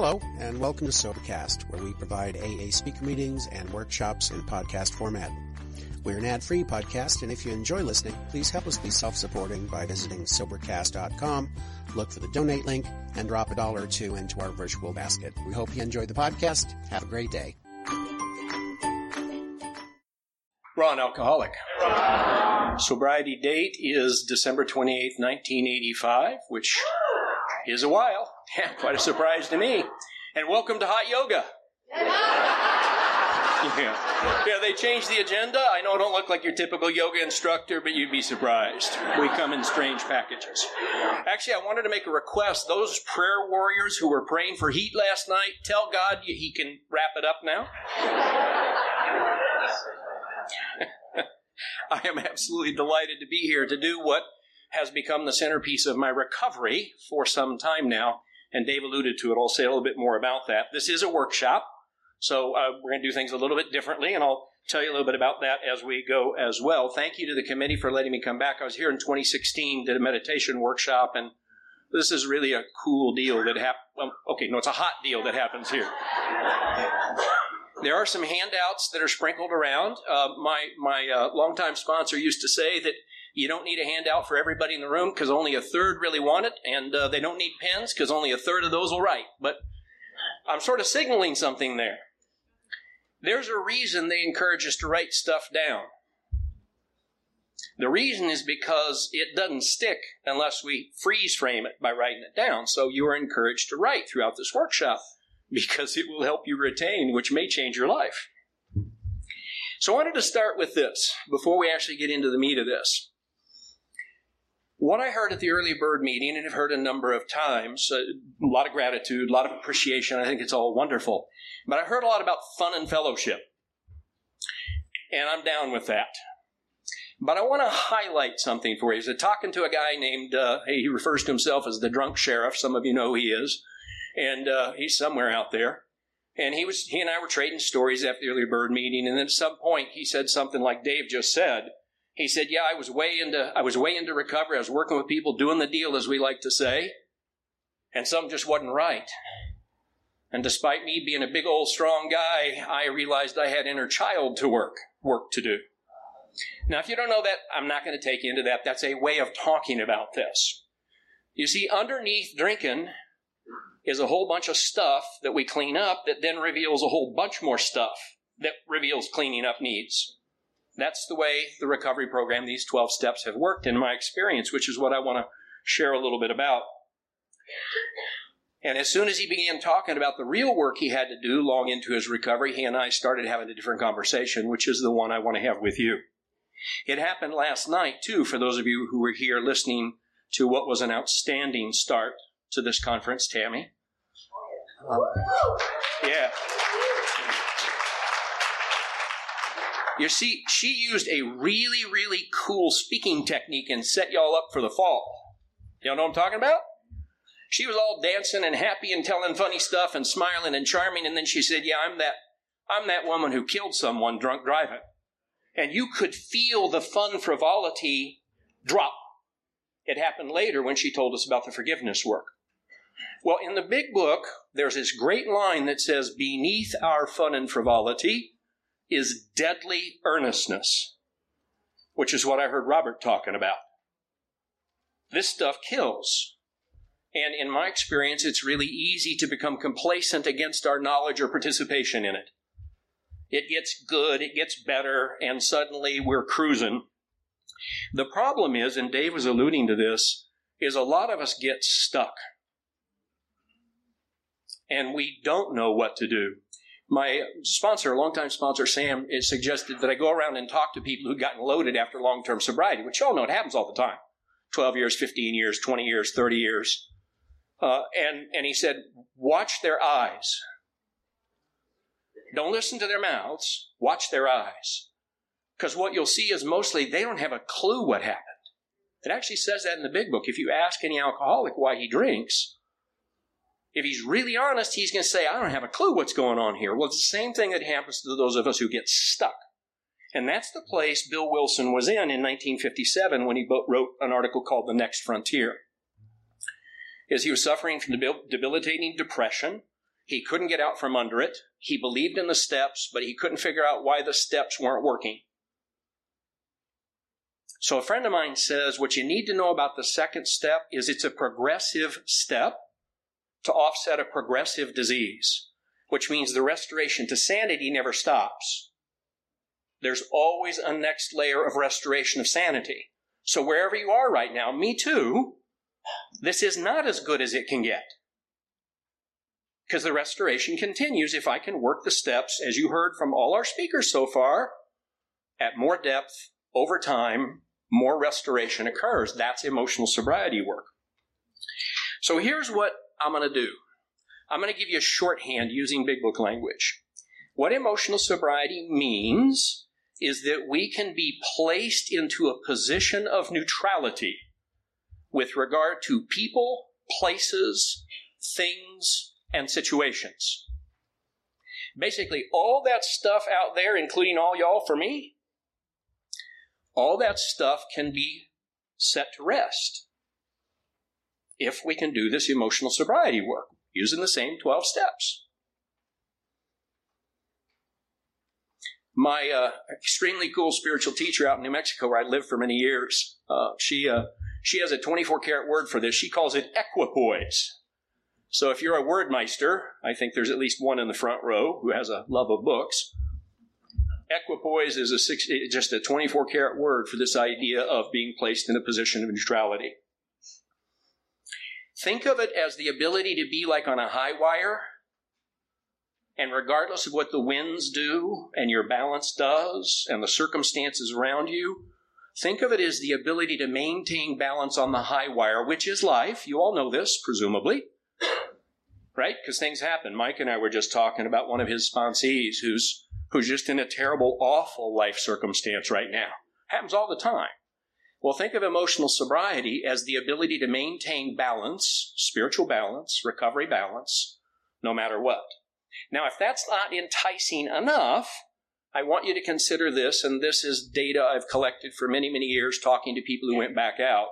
Hello, and welcome to Sobercast, where we provide AA speaker meetings and workshops in podcast format. We're an ad-free podcast, and if you enjoy listening, please help us be self-supporting by visiting Sobercast.com, look for the donate link, and drop a dollar or two into our virtual basket. We hope you enjoy the podcast. Have a great day. Ron Alcoholic. Sobriety date is December 28th, 1985, which is a while. Yeah, quite a surprise to me. And welcome to Hot Yoga. Yeah. yeah, they changed the agenda. I know I don't look like your typical yoga instructor, but you'd be surprised. We come in strange packages. Actually, I wanted to make a request. Those prayer warriors who were praying for heat last night, tell God he can wrap it up now. I am absolutely delighted to be here to do what has become the centerpiece of my recovery for some time now. And Dave alluded to it. I'll say a little bit more about that. This is a workshop, so uh, we're going to do things a little bit differently, and I'll tell you a little bit about that as we go as well. Thank you to the committee for letting me come back. I was here in 2016, did a meditation workshop, and this is really a cool deal that happened. Well, okay, no, it's a hot deal that happens here. There are some handouts that are sprinkled around. Uh, my my uh, longtime sponsor used to say that you don't need a handout for everybody in the room because only a third really want it, and uh, they don't need pens because only a third of those will write. But I'm sort of signaling something there. There's a reason they encourage us to write stuff down. The reason is because it doesn't stick unless we freeze frame it by writing it down. So you are encouraged to write throughout this workshop because it will help you retain, which may change your life. So I wanted to start with this before we actually get into the meat of this. What I heard at the early bird meeting, and have heard a number of times, uh, a lot of gratitude, a lot of appreciation. I think it's all wonderful. But I heard a lot about fun and fellowship. And I'm down with that. But I want to highlight something for you. He's talking to a guy named, uh, he refers to himself as the drunk sheriff. Some of you know he is. And uh, he's somewhere out there. And he was, he and I were trading stories after the early bird meeting. And at some point, he said something like Dave just said. He said, "Yeah, I was way into I was way into recovery. I was working with people doing the deal, as we like to say, and something just wasn't right. And despite me being a big old strong guy, I realized I had inner child to work work to do. Now, if you don't know that, I'm not going to take you into that. That's a way of talking about this. You see, underneath drinking is a whole bunch of stuff that we clean up that then reveals a whole bunch more stuff that reveals cleaning up needs. That's the way the recovery program, these 12 steps have worked in my experience, which is what I want to share a little bit about. And as soon as he began talking about the real work he had to do long into his recovery, he and I started having a different conversation, which is the one I want to have with you. It happened last night, too, for those of you who were here listening to what was an outstanding start to this conference, Tammy. Um, yeah. You see, she used a really, really cool speaking technique and set y'all up for the fall. Y'all know what I'm talking about? She was all dancing and happy and telling funny stuff and smiling and charming, and then she said, Yeah, I'm that I'm that woman who killed someone drunk driving. And you could feel the fun frivolity drop. It happened later when she told us about the forgiveness work. Well, in the big book, there's this great line that says, Beneath our fun and frivolity is deadly earnestness, which is what I heard Robert talking about. This stuff kills. And in my experience, it's really easy to become complacent against our knowledge or participation in it. It gets good, it gets better, and suddenly we're cruising. The problem is, and Dave was alluding to this, is a lot of us get stuck. And we don't know what to do my sponsor, longtime sponsor Sam, suggested that I go around and talk to people who'd gotten loaded after long term sobriety, which y'all know it happens all the time 12 years, 15 years, 20 years, 30 years. Uh, and, and he said, watch their eyes. Don't listen to their mouths, watch their eyes. Because what you'll see is mostly they don't have a clue what happened. It actually says that in the big book. If you ask any alcoholic why he drinks, if he's really honest, he's going to say, I don't have a clue what's going on here. Well, it's the same thing that happens to those of us who get stuck. And that's the place Bill Wilson was in in 1957 when he wrote an article called The Next Frontier. Is he was suffering from debilitating depression. He couldn't get out from under it. He believed in the steps, but he couldn't figure out why the steps weren't working. So a friend of mine says what you need to know about the second step is it's a progressive step to offset a progressive disease, which means the restoration to sanity never stops. There's always a next layer of restoration of sanity. So wherever you are right now, me too, this is not as good as it can get because the restoration continues if I can work the steps, as you heard from all our speakers so far, at more depth over time, more restoration occurs. That's emotional sobriety work. So here's what I'm going to do I'm going to give you a shorthand using big book language. What emotional sobriety means is that we can be placed into a position of neutrality with regard to people, places, things, and situations. Basically, all that stuff out there, including all y'all for me, all that stuff can be set to rest if we can do this emotional sobriety work using the same 12 steps. My uh, extremely cool spiritual teacher out in New Mexico, where I lived for many years, uh, she uh, she has a 24 karat word for this. She calls it equipoise. So if you're a wordmeister, I think there's at least one in the front row who has a love of books. Equipoise is a six, just a 24 karat word for this idea of being placed in a position of neutrality. Think of it as the ability to be like on a high wire, and regardless of what the winds do, and your balance does, and the circumstances around you, think of it as the ability to maintain balance on the high wire, which is life. You all know this, presumably right? Because things happen. Mike and I were just talking about one of his sponsees who's who's just in a terrible, awful life circumstance right now. Happens all the time. Well, think of emotional sobriety as the ability to maintain balance, spiritual balance, recovery balance, no matter what. Now, if that's not enticing enough, I want you to consider this, and this is data I've collected for many, many years talking to people who went back out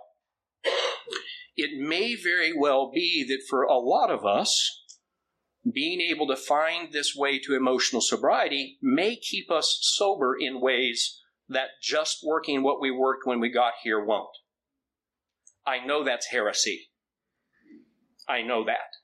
it may very well be that for a lot of us, being able to find this way to emotional sobriety may keep us sober in ways that just working what we worked when we got here won't. I know that's heresy. I know that.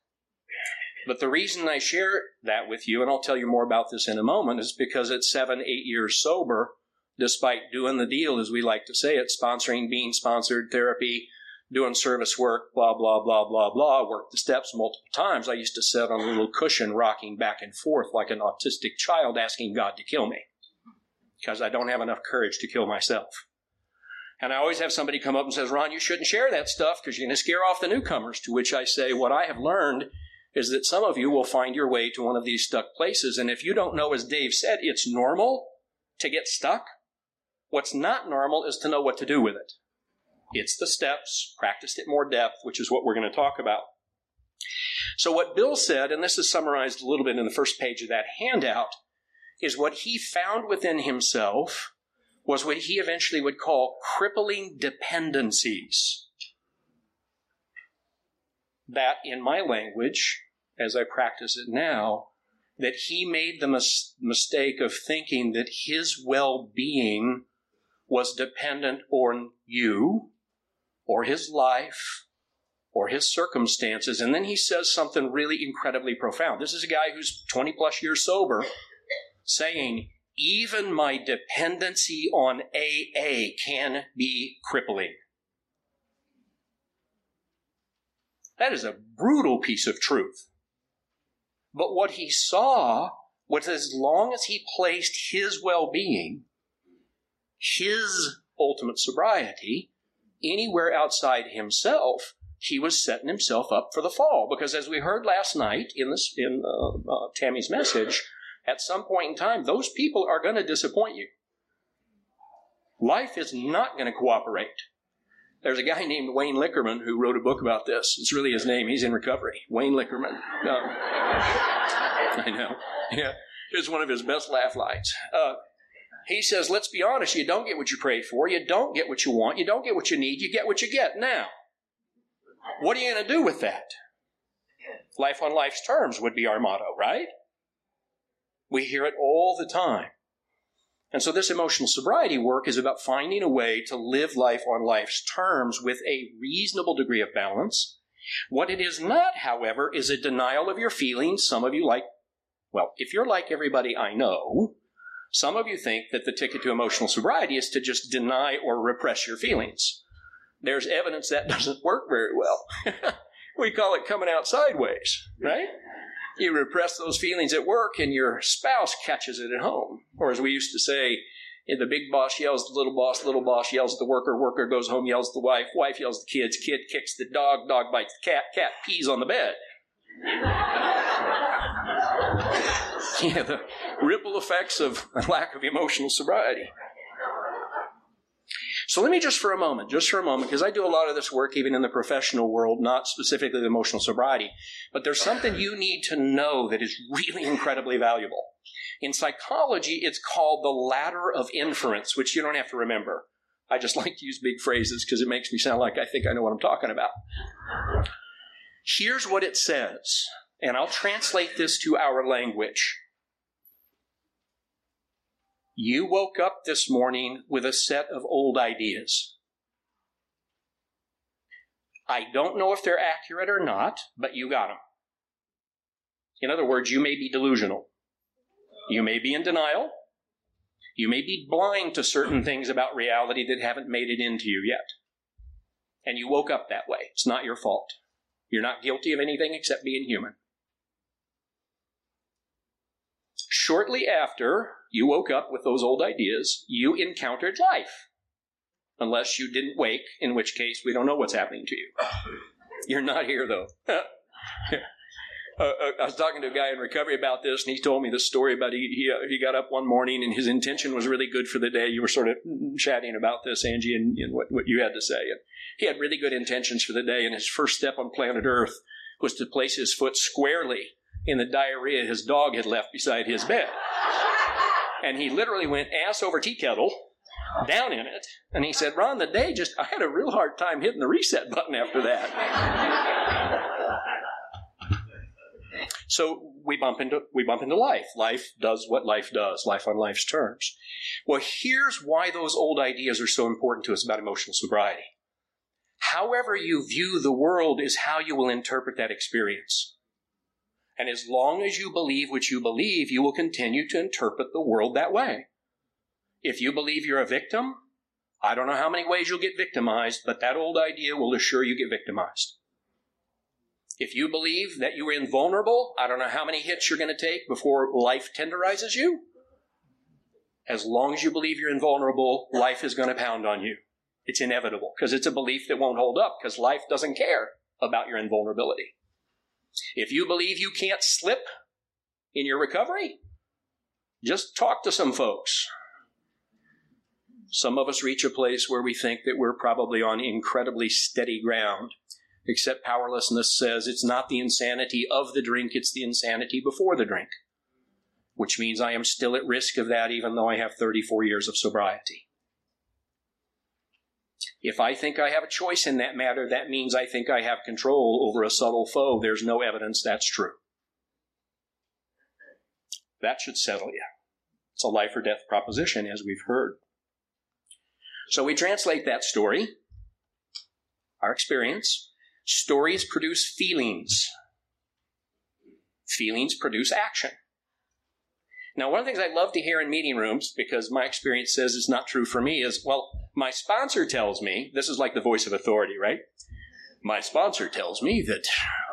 But the reason I share that with you, and I'll tell you more about this in a moment, is because at seven, eight years sober, despite doing the deal, as we like to say it, sponsoring, being sponsored, therapy, doing service work, blah, blah, blah, blah, blah, worked the steps multiple times. I used to sit on a little cushion rocking back and forth like an autistic child asking God to kill me because I don't have enough courage to kill myself. And I always have somebody come up and says, Ron, you shouldn't share that stuff because you're going to scare off the newcomers. To which I say, what I have learned is that some of you will find your way to one of these stuck places. And if you don't know, as Dave said, it's normal to get stuck. What's not normal is to know what to do with it. It's the steps, practiced at more depth, which is what we're going to talk about. So, what Bill said, and this is summarized a little bit in the first page of that handout, is what he found within himself was what he eventually would call crippling dependencies. That, in my language, as I practice it now, that he made the mis- mistake of thinking that his well being was dependent on you or his life or his circumstances. And then he says something really incredibly profound. This is a guy who's 20 plus years sober saying, even my dependency on AA can be crippling. That is a brutal piece of truth. But what he saw was as long as he placed his well being, his ultimate sobriety, anywhere outside himself, he was setting himself up for the fall. Because as we heard last night in this in uh, uh, Tammy's message, at some point in time, those people are going to disappoint you. Life is not going to cooperate. There's a guy named Wayne Lickerman who wrote a book about this. It's really his name. He's in recovery. Wayne Lickerman. Um, I know. Yeah, it's one of his best laugh lines. Uh, he says, let's be honest, you don't get what you pray for, you don't get what you want, you don't get what you need, you get what you get. Now, what are you going to do with that? Life on life's terms would be our motto, right? We hear it all the time. And so this emotional sobriety work is about finding a way to live life on life's terms with a reasonable degree of balance. What it is not, however, is a denial of your feelings. Some of you like, well, if you're like everybody I know, some of you think that the ticket to emotional sobriety is to just deny or repress your feelings. There's evidence that doesn't work very well. we call it coming out sideways, right? You repress those feelings at work and your spouse catches it at home. Or as we used to say, the big boss yells the little boss, little boss yells the worker, worker goes home, yells the wife, wife yells the kids, kid kicks the dog, dog bites the cat, cat pees on the bed. yeah, the ripple effects of a lack of emotional sobriety. So let me just for a moment, just for a moment, because I do a lot of this work even in the professional world, not specifically the emotional sobriety, but there's something you need to know that is really incredibly valuable. In psychology, it's called the ladder of inference, which you don't have to remember. I just like to use big phrases because it makes me sound like I think I know what I'm talking about. Here's what it says, and I'll translate this to our language. You woke up this morning with a set of old ideas. I don't know if they're accurate or not, but you got them. In other words, you may be delusional. You may be in denial. You may be blind to certain things about reality that haven't made it into you yet. And you woke up that way. It's not your fault. You're not guilty of anything except being human. Shortly after you woke up with those old ideas, you encountered life. Unless you didn't wake, in which case we don't know what's happening to you. You're not here, though. Uh, uh, I was talking to a guy in recovery about this, and he told me this story about he he, uh, he got up one morning and his intention was really good for the day. You were sort of chatting about this, Angie, and, and what, what you had to say. And he had really good intentions for the day, and his first step on planet Earth was to place his foot squarely in the diarrhea his dog had left beside his bed. And he literally went ass over tea kettle down in it. And he said, Ron, the day just, I had a real hard time hitting the reset button after that. So we bump into we bump into life. Life does what life does, life on life's terms. Well, here's why those old ideas are so important to us about emotional sobriety. However you view the world is how you will interpret that experience. And as long as you believe what you believe, you will continue to interpret the world that way. If you believe you're a victim, I don't know how many ways you'll get victimized, but that old idea will assure you get victimized. If you believe that you are invulnerable, I don't know how many hits you're going to take before life tenderizes you. As long as you believe you're invulnerable, life is going to pound on you. It's inevitable because it's a belief that won't hold up because life doesn't care about your invulnerability. If you believe you can't slip in your recovery, just talk to some folks. Some of us reach a place where we think that we're probably on incredibly steady ground except powerlessness says it's not the insanity of the drink, it's the insanity before the drink, which means I am still at risk of that even though I have 34 years of sobriety. If I think I have a choice in that matter, that means I think I have control over a subtle foe. There's no evidence that's true. That should settle you. It's a life or death proposition, as we've heard. So we translate that story, our experience, Stories produce feelings. Feelings produce action. Now, one of the things I love to hear in meeting rooms, because my experience says it's not true for me, is well, my sponsor tells me, this is like the voice of authority, right? My sponsor tells me that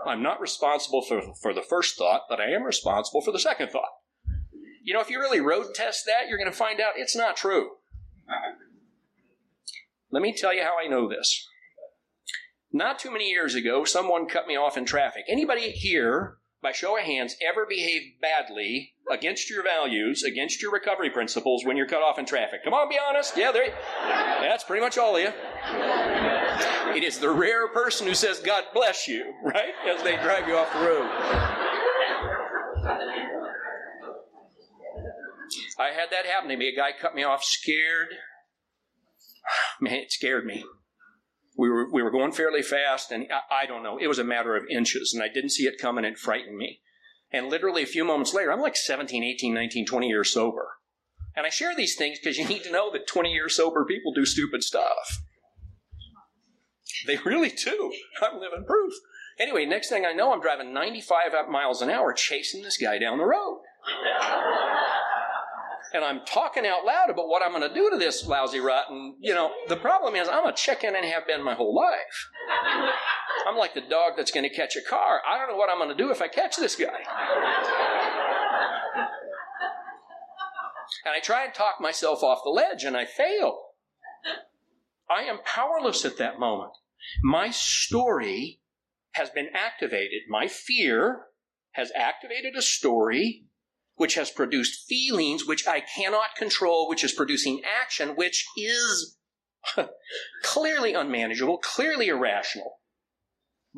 I'm not responsible for, for the first thought, but I am responsible for the second thought. You know, if you really road test that, you're going to find out it's not true. Let me tell you how I know this. Not too many years ago, someone cut me off in traffic. Anybody here, by show of hands, ever behaved badly against your values, against your recovery principles when you're cut off in traffic? Come on, be honest. Yeah, there. That's pretty much all of you. It is the rare person who says, God bless you, right? As they drive you off the road. I had that happen to me. A guy cut me off scared. Man, it scared me. We were, we were going fairly fast, and I, I don't know, it was a matter of inches, and I didn't see it coming, it frightened me. And literally a few moments later, I'm like 17, 18, 19, 20 years sober. And I share these things because you need to know that 20 years sober people do stupid stuff. They really do. I'm living proof. Anyway, next thing I know, I'm driving 95 miles an hour chasing this guy down the road. and I'm talking out loud about what I'm going to do to this lousy rotten. You know, the problem is I'm a chicken and have been my whole life. I'm like the dog that's going to catch a car. I don't know what I'm going to do if I catch this guy. and I try and talk myself off the ledge and I fail. I am powerless at that moment. My story has been activated. My fear has activated a story which has produced feelings which I cannot control, which is producing action which is clearly unmanageable, clearly irrational,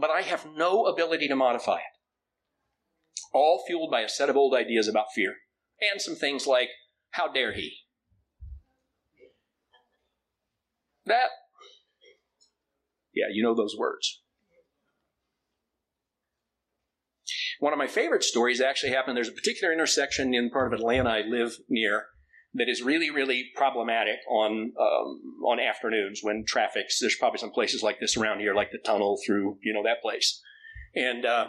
but I have no ability to modify it. All fueled by a set of old ideas about fear and some things like, how dare he? That, yeah, you know those words. One of my favorite stories actually happened. There's a particular intersection in part of Atlanta I live near that is really, really problematic on um, on afternoons when traffic's. There's probably some places like this around here, like the tunnel through you know that place, and uh,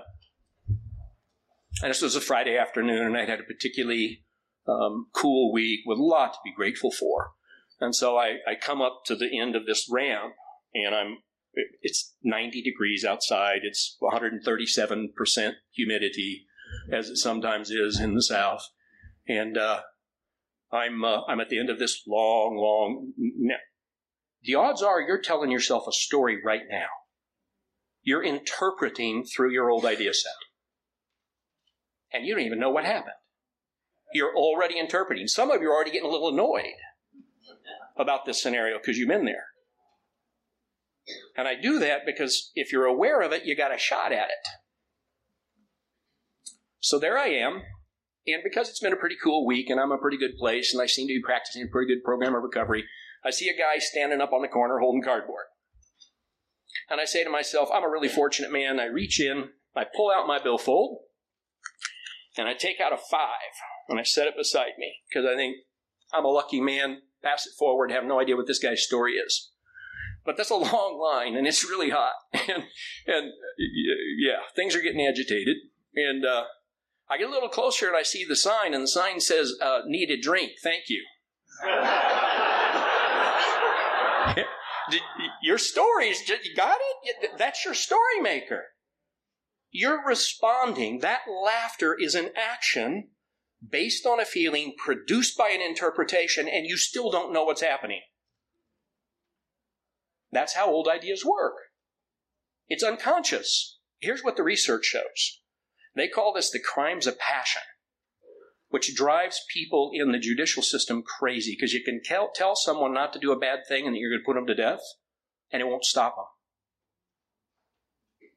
and this was a Friday afternoon, and I'd had a particularly um, cool week with a lot to be grateful for, and so I, I come up to the end of this ramp, and I'm it's 90 degrees outside. It's 137% humidity, as it sometimes is in the South. And uh, I'm uh, I'm at the end of this long, long. The odds are you're telling yourself a story right now. You're interpreting through your old idea set, and you don't even know what happened. You're already interpreting. Some of you are already getting a little annoyed about this scenario because you've been there. And I do that because if you're aware of it, you got a shot at it. So there I am. And because it's been a pretty cool week and I'm a pretty good place and I seem to be practicing a pretty good program of recovery, I see a guy standing up on the corner holding cardboard. And I say to myself, I'm a really fortunate man. I reach in, I pull out my billfold, and I take out a five and I set it beside me because I think I'm a lucky man, pass it forward, have no idea what this guy's story is but that's a long line and it's really hot and and yeah things are getting agitated and uh, i get a little closer and i see the sign and the sign says uh, need a drink. Thank you. Your stories you got it? That's your story maker. You're responding. That laughter is an action based on a feeling produced by an interpretation and you still don't know what's happening. That's how old ideas work. It's unconscious. Here's what the research shows they call this the crimes of passion, which drives people in the judicial system crazy because you can tell, tell someone not to do a bad thing and that you're going to put them to death, and it won't stop them.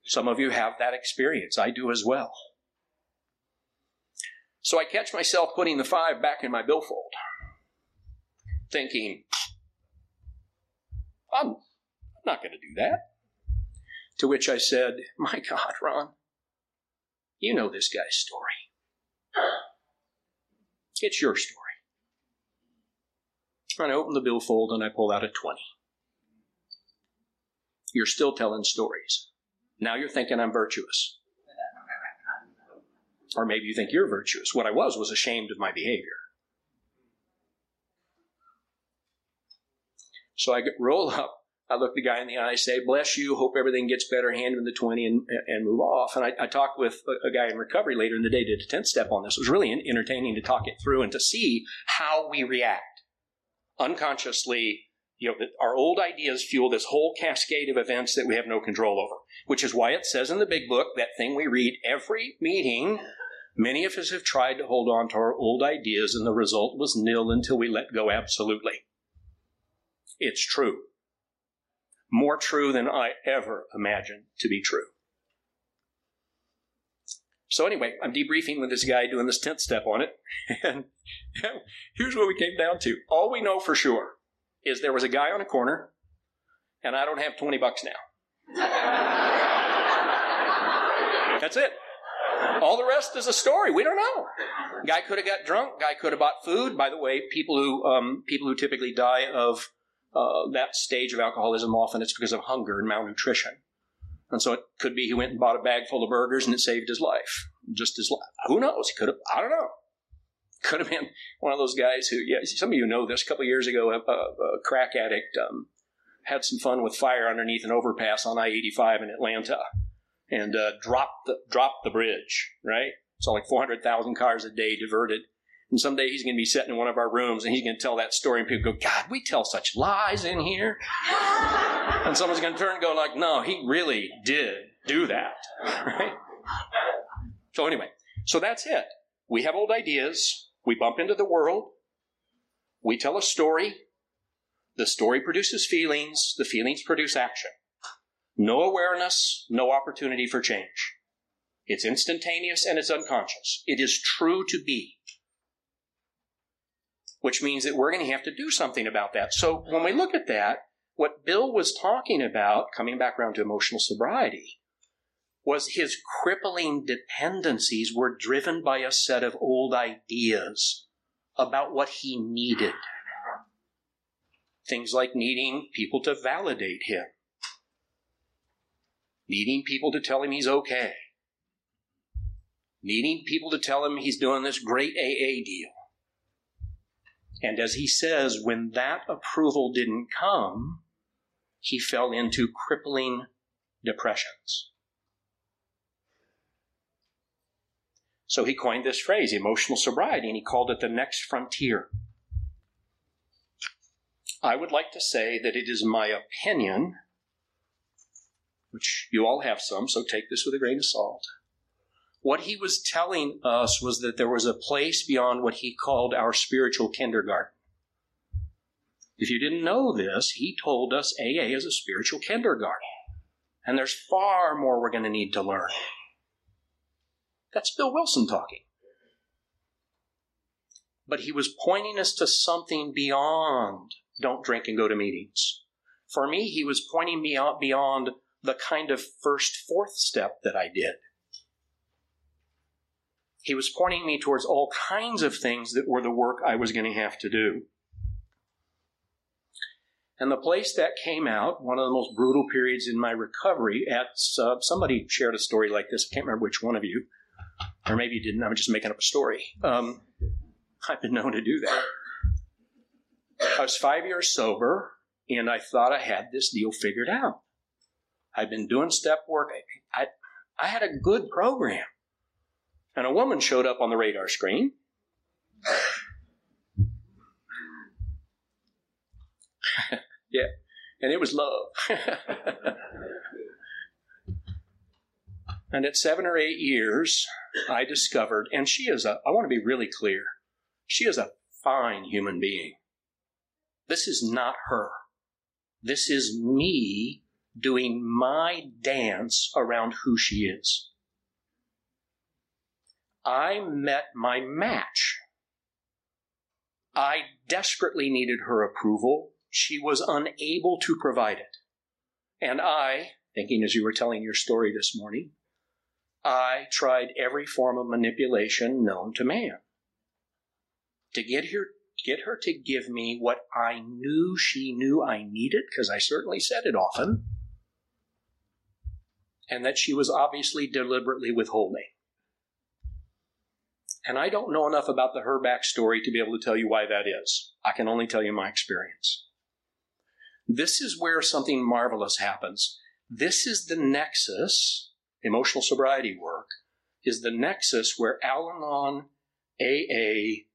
Some of you have that experience. I do as well. So I catch myself putting the five back in my billfold, thinking, I'm not going to do that. To which I said, My God, Ron, you know this guy's story. It's your story. And I open the billfold and I pull out a 20. You're still telling stories. Now you're thinking I'm virtuous. Or maybe you think you're virtuous. What I was was ashamed of my behavior. So I roll up I look the guy in the eye, say, bless you, hope everything gets better, hand him the 20 and, and move off. And I, I talked with a, a, guy in recovery later in the day, did a 10 step on this. It was really entertaining to talk it through and to see how we react. Unconsciously, you know, our old ideas fuel this whole cascade of events that we have no control over, which is why it says in the big book, that thing we read every meeting, many of us have tried to hold on to our old ideas and the result was nil until we let go absolutely. It's true more true than I ever imagined to be true. So anyway, I'm debriefing with this guy doing this 10th step on it. And here's what we came down to. All we know for sure is there was a guy on a corner and I don't have 20 bucks now. That's it. All the rest is a story. We don't know. Guy could have got drunk. Guy could have bought food. By the way, people who um, people who typically die of uh, that stage of alcoholism often it's because of hunger and malnutrition. And so it could be he went and bought a bag full of burgers and it saved his life. Just his life. Who knows? He could have. I don't know. Could have been one of those guys who. Yeah, some of you know this. A couple years ago, a, a, a crack addict um, had some fun with fire underneath an overpass on I-85 in Atlanta and uh, dropped the dropped the bridge. Right, so like four hundred thousand cars a day diverted. And someday he's going to be sitting in one of our rooms and he's going to tell that story, and people go, "God, we tell such lies in here." and someone's going to turn and go, "Like, no, he really did do that." Right? So anyway, so that's it. We have old ideas. We bump into the world. We tell a story. The story produces feelings. The feelings produce action. No awareness, no opportunity for change. It's instantaneous and it's unconscious. It is true to be. Which means that we're going to have to do something about that. So when we look at that, what Bill was talking about, coming back around to emotional sobriety, was his crippling dependencies were driven by a set of old ideas about what he needed. Things like needing people to validate him, needing people to tell him he's okay, needing people to tell him he's doing this great AA deal. And as he says, when that approval didn't come, he fell into crippling depressions. So he coined this phrase, emotional sobriety, and he called it the next frontier. I would like to say that it is my opinion which you all have some, so take this with a grain of salt. What he was telling us was that there was a place beyond what he called our spiritual kindergarten. If you didn't know this, he told us AA is a spiritual kindergarten. And there's far more we're going to need to learn. That's Bill Wilson talking. But he was pointing us to something beyond don't drink and go to meetings. For me, he was pointing me out beyond the kind of first fourth step that I did. He was pointing me towards all kinds of things that were the work I was going to have to do. And the place that came out, one of the most brutal periods in my recovery, at uh, somebody shared a story like this. I can't remember which one of you, or maybe you didn't. I'm just making up a story. Um, I've been known to do that. I was five years sober, and I thought I had this deal figured out. I'd been doing step work. I, I had a good program. And a woman showed up on the radar screen. yeah, and it was love. and at seven or eight years, I discovered, and she is a, I want to be really clear, she is a fine human being. This is not her. This is me doing my dance around who she is. I met my match. I desperately needed her approval. She was unable to provide it. And I, thinking as you were telling your story this morning, I tried every form of manipulation known to man to get her get her to give me what I knew she knew I needed because I certainly said it often and that she was obviously deliberately withholding. And I don't know enough about the her backstory to be able to tell you why that is. I can only tell you my experience. This is where something marvelous happens. This is the nexus, emotional sobriety work, is the nexus where Al Anon, AA,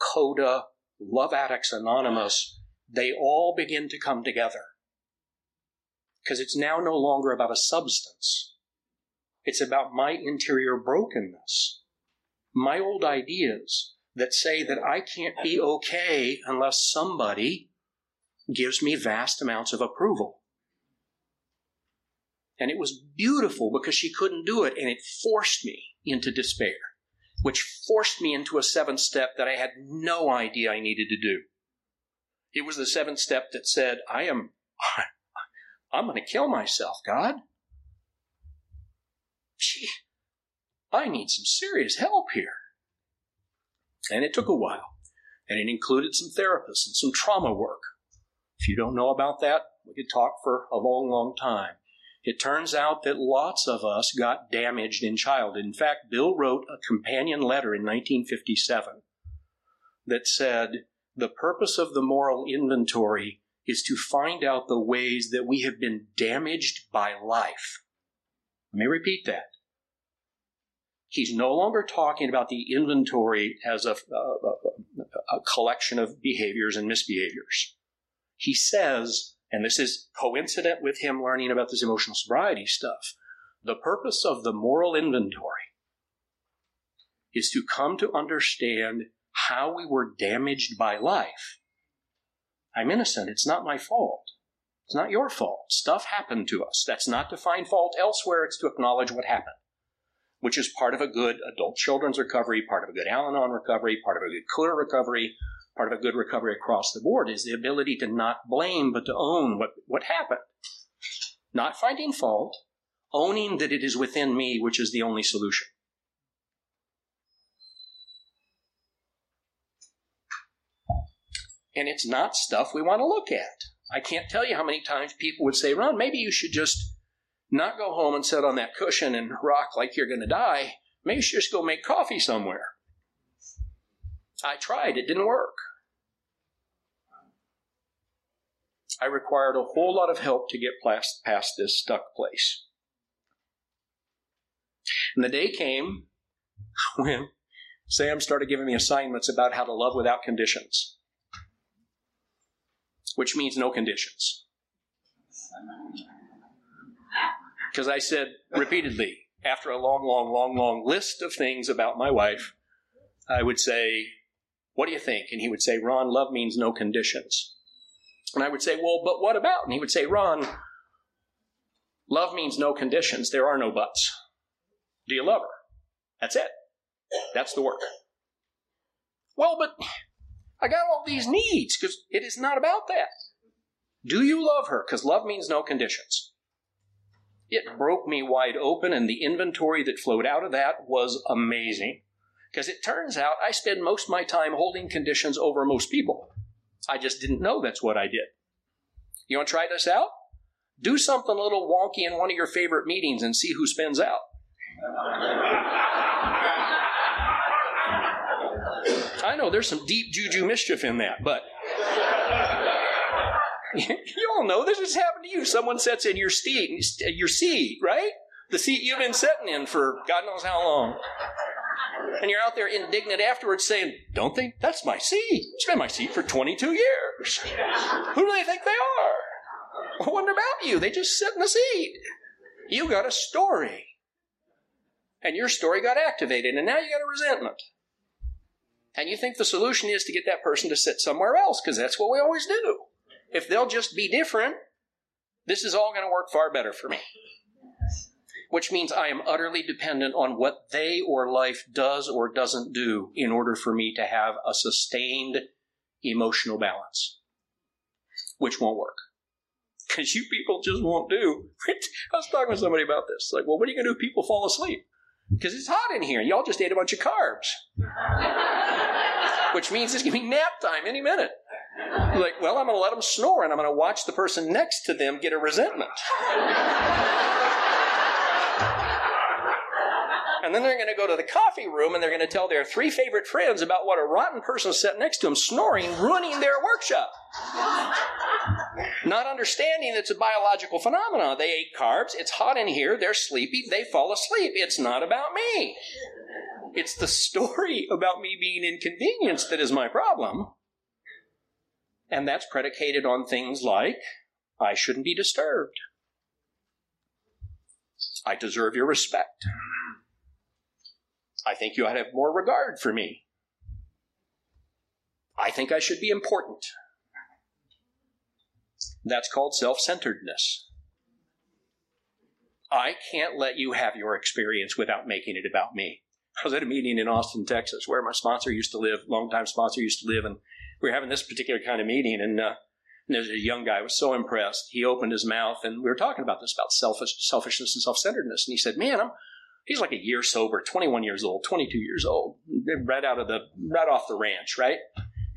CODA, Love Addicts Anonymous, they all begin to come together because it's now no longer about a substance. It's about my interior brokenness, my old ideas that say that I can't be okay unless somebody gives me vast amounts of approval. And it was beautiful because she couldn't do it, and it forced me into despair, which forced me into a seventh step that I had no idea I needed to do. It was the seventh step that said, I am, I'm going to kill myself, God. Gee, I need some serious help here. And it took a while. And it included some therapists and some trauma work. If you don't know about that, we could talk for a long, long time. It turns out that lots of us got damaged in childhood. In fact, Bill wrote a companion letter in 1957 that said, The purpose of the moral inventory is to find out the ways that we have been damaged by life. Let me repeat that. He's no longer talking about the inventory as a, a, a collection of behaviors and misbehaviors. He says, and this is coincident with him learning about this emotional sobriety stuff, the purpose of the moral inventory is to come to understand how we were damaged by life. I'm innocent. It's not my fault. It's not your fault. Stuff happened to us. That's not to find fault elsewhere. It's to acknowledge what happened which is part of a good adult children's recovery, part of a good Al Anon recovery, part of a good clear recovery, part of a good recovery across the board is the ability to not blame, but to own what, what happened. Not finding fault, owning that it is within me, which is the only solution. And it's not stuff we want to look at. I can't tell you how many times people would say, Ron, maybe you should just not go home and sit on that cushion and rock like you're going to die. Maybe you should just go make coffee somewhere. I tried, it didn't work. I required a whole lot of help to get past, past this stuck place. And the day came when Sam started giving me assignments about how to love without conditions, which means no conditions. Because I said repeatedly, after a long, long, long, long list of things about my wife, I would say, What do you think? And he would say, Ron, love means no conditions. And I would say, Well, but what about? And he would say, Ron, love means no conditions. There are no buts. Do you love her? That's it. That's the work. Well, but I got all these needs because it is not about that. Do you love her? Because love means no conditions. It broke me wide open, and the inventory that flowed out of that was amazing. Because it turns out I spend most of my time holding conditions over most people. I just didn't know that's what I did. You want to try this out? Do something a little wonky in one of your favorite meetings and see who spins out. I know there's some deep juju mischief in that, but you all know this has happened to you. Someone sets in your seat, your seat, right? The seat you've been sitting in for God knows how long. And you're out there indignant afterwards saying, Don't think that's my seat. It's been my seat for 22 years. Who do they think they are? I wonder about you. They just sit in the seat. You got a story. And your story got activated, and now you got a resentment. And you think the solution is to get that person to sit somewhere else, because that's what we always do if they'll just be different, this is all going to work far better for me. Which means I am utterly dependent on what they or life does or doesn't do in order for me to have a sustained emotional balance, which won't work. Because you people just won't do. I was talking with somebody about this. Like, well, what are you going to do if people fall asleep? Because it's hot in here. And y'all just ate a bunch of carbs. which means it's going to be nap time any minute. Like, well, I'm going to let them snore and I'm going to watch the person next to them get a resentment. and then they're going to go to the coffee room and they're going to tell their three favorite friends about what a rotten person sat next to them snoring, ruining their workshop. Not understanding it's a biological phenomenon. They ate carbs, it's hot in here, they're sleepy, they fall asleep. It's not about me. It's the story about me being inconvenienced that is my problem. And that's predicated on things like I shouldn't be disturbed. I deserve your respect. I think you ought to have more regard for me. I think I should be important. That's called self centeredness. I can't let you have your experience without making it about me. I was at a meeting in Austin, Texas, where my sponsor used to live, longtime sponsor used to live, and we were having this particular kind of meeting, and uh, And there's a young guy was so impressed. He opened his mouth, and we were talking about this about selfish, selfishness and self-centeredness. And he said, "Man, I'm." He's like a year sober, 21 years old, 22 years old, right out of the, right off the ranch, right?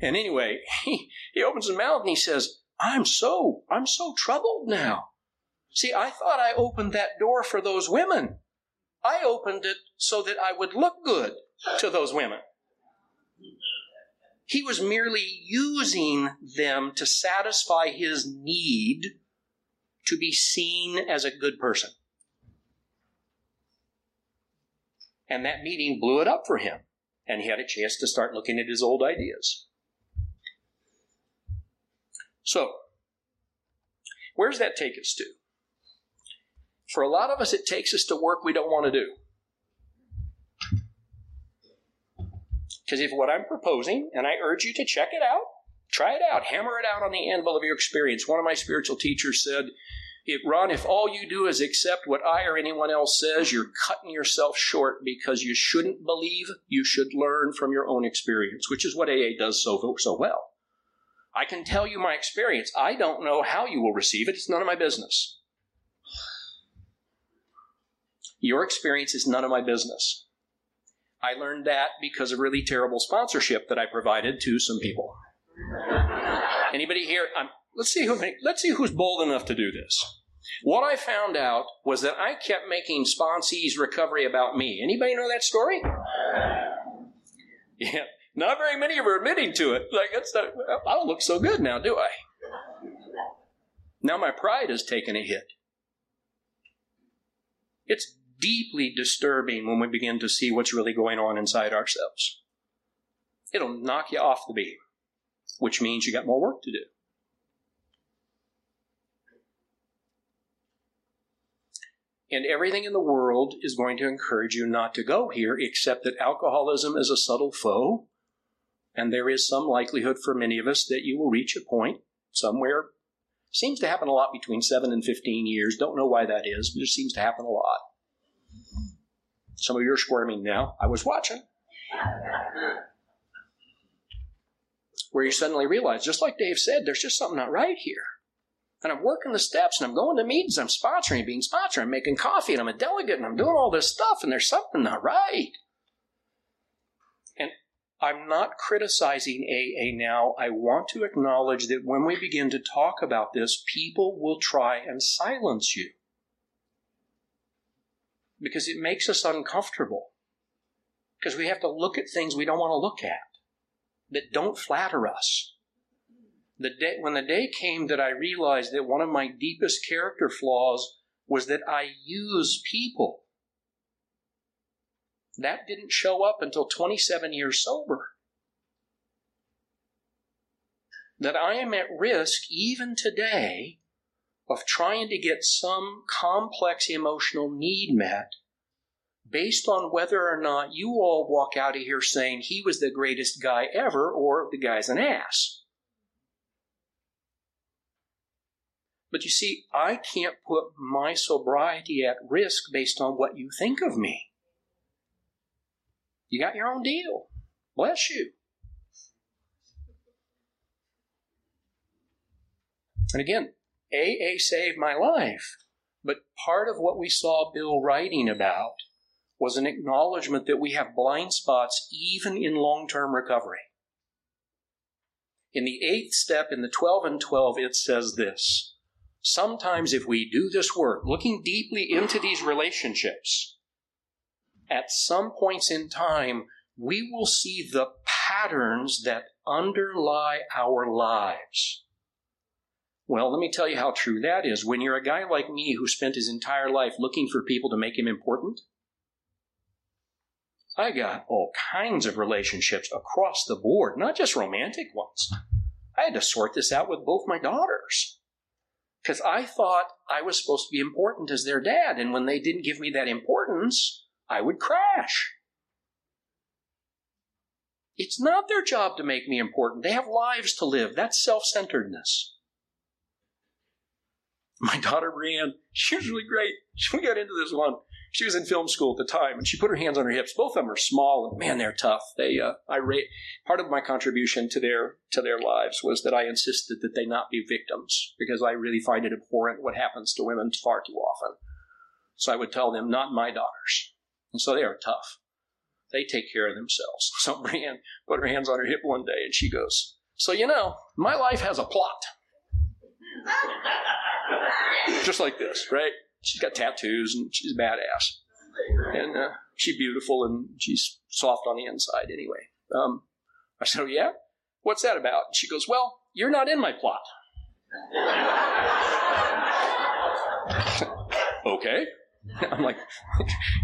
And anyway, he, he opens his mouth and he says, I'm so, I'm so troubled now. See, I thought I opened that door for those women. I opened it so that I would look good to those women. He was merely using them to satisfy his need to be seen as a good person. And that meeting blew it up for him, and he had a chance to start looking at his old ideas. So, where does that take us to? For a lot of us, it takes us to work we don't want to do. Because if what I'm proposing, and I urge you to check it out, try it out, hammer it out on the anvil of your experience. One of my spiritual teachers said, if, Ron, if all you do is accept what I or anyone else says, you're cutting yourself short because you shouldn't believe, you should learn from your own experience, which is what AA does so, so well. I can tell you my experience. I don't know how you will receive it. It's none of my business. Your experience is none of my business. I learned that because of really terrible sponsorship that I provided to some people. Anybody here? I'm, let's see who. Let's see who's bold enough to do this. What I found out was that I kept making sponsees recovery about me. Anybody know that story? Yeah, not very many of are admitting to it. Like that's not, I don't look so good now, do I? Now my pride has taken a hit. It's deeply disturbing when we begin to see what's really going on inside ourselves. It'll knock you off the beam, which means you got more work to do. And everything in the world is going to encourage you not to go here, except that alcoholism is a subtle foe. And there is some likelihood for many of us that you will reach a point somewhere. Seems to happen a lot between 7 and 15 years. Don't know why that is, but it seems to happen a lot. Some of you are squirming now. I was watching. Where you suddenly realize, just like Dave said, there's just something not right here. And I'm working the steps and I'm going to meetings, I'm sponsoring, being sponsored, I'm making coffee and I'm a delegate and I'm doing all this stuff and there's something not right. And I'm not criticizing AA now. I want to acknowledge that when we begin to talk about this, people will try and silence you. Because it makes us uncomfortable. Because we have to look at things we don't want to look at that don't flatter us the day, when the day came that I realized that one of my deepest character flaws was that I use people. That didn't show up until 27 years sober. That I am at risk, even today, of trying to get some complex emotional need met based on whether or not you all walk out of here saying he was the greatest guy ever or the guy's an ass. But you see, I can't put my sobriety at risk based on what you think of me. You got your own deal. Bless you. And again, AA saved my life. But part of what we saw Bill writing about was an acknowledgement that we have blind spots even in long term recovery. In the eighth step, in the 12 and 12, it says this sometimes if we do this work, looking deeply into these relationships, at some points in time, we will see the patterns that underlie our lives. Well, let me tell you how true that is. When you're a guy like me who spent his entire life looking for people to make him important, I got all kinds of relationships across the board, not just romantic ones. I had to sort this out with both my daughters because I thought I was supposed to be important as their dad, and when they didn't give me that importance, I would crash. It's not their job to make me important. They have lives to live. That's self centeredness. My daughter Brienne, she was really great. We got into this one. she was in film school at the time, and she put her hands on her hips. Both of them are small, and man, they're tough. They, uh, I rate part of my contribution to their to their lives was that I insisted that they not be victims because I really find it abhorrent what happens to women far too often. So I would tell them, not my daughters. And so they are tough. They take care of themselves. So Brienne put her hands on her hip one day, and she goes, "So you know, my life has a plot." Just like this, right? She's got tattoos and she's badass. And uh, she's beautiful and she's soft on the inside anyway. Um, I said, Oh, yeah? What's that about? She goes, Well, you're not in my plot. okay. I'm like,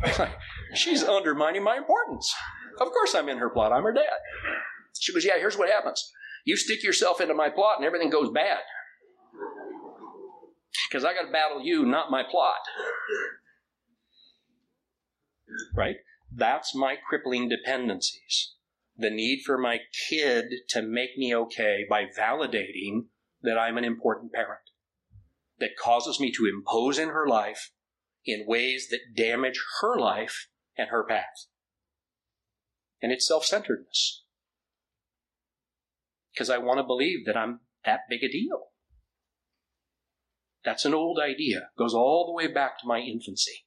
she's undermining my importance. Of course I'm in her plot. I'm her dad. She goes, Yeah, here's what happens. You stick yourself into my plot and everything goes bad because I got to battle you, not my plot. Right? That's my crippling dependencies. The need for my kid to make me okay by validating that I'm an important parent. That causes me to impose in her life in ways that damage her life and her path. And it's self centeredness. Because I want to believe that I'm that big a deal. That's an old idea. It goes all the way back to my infancy.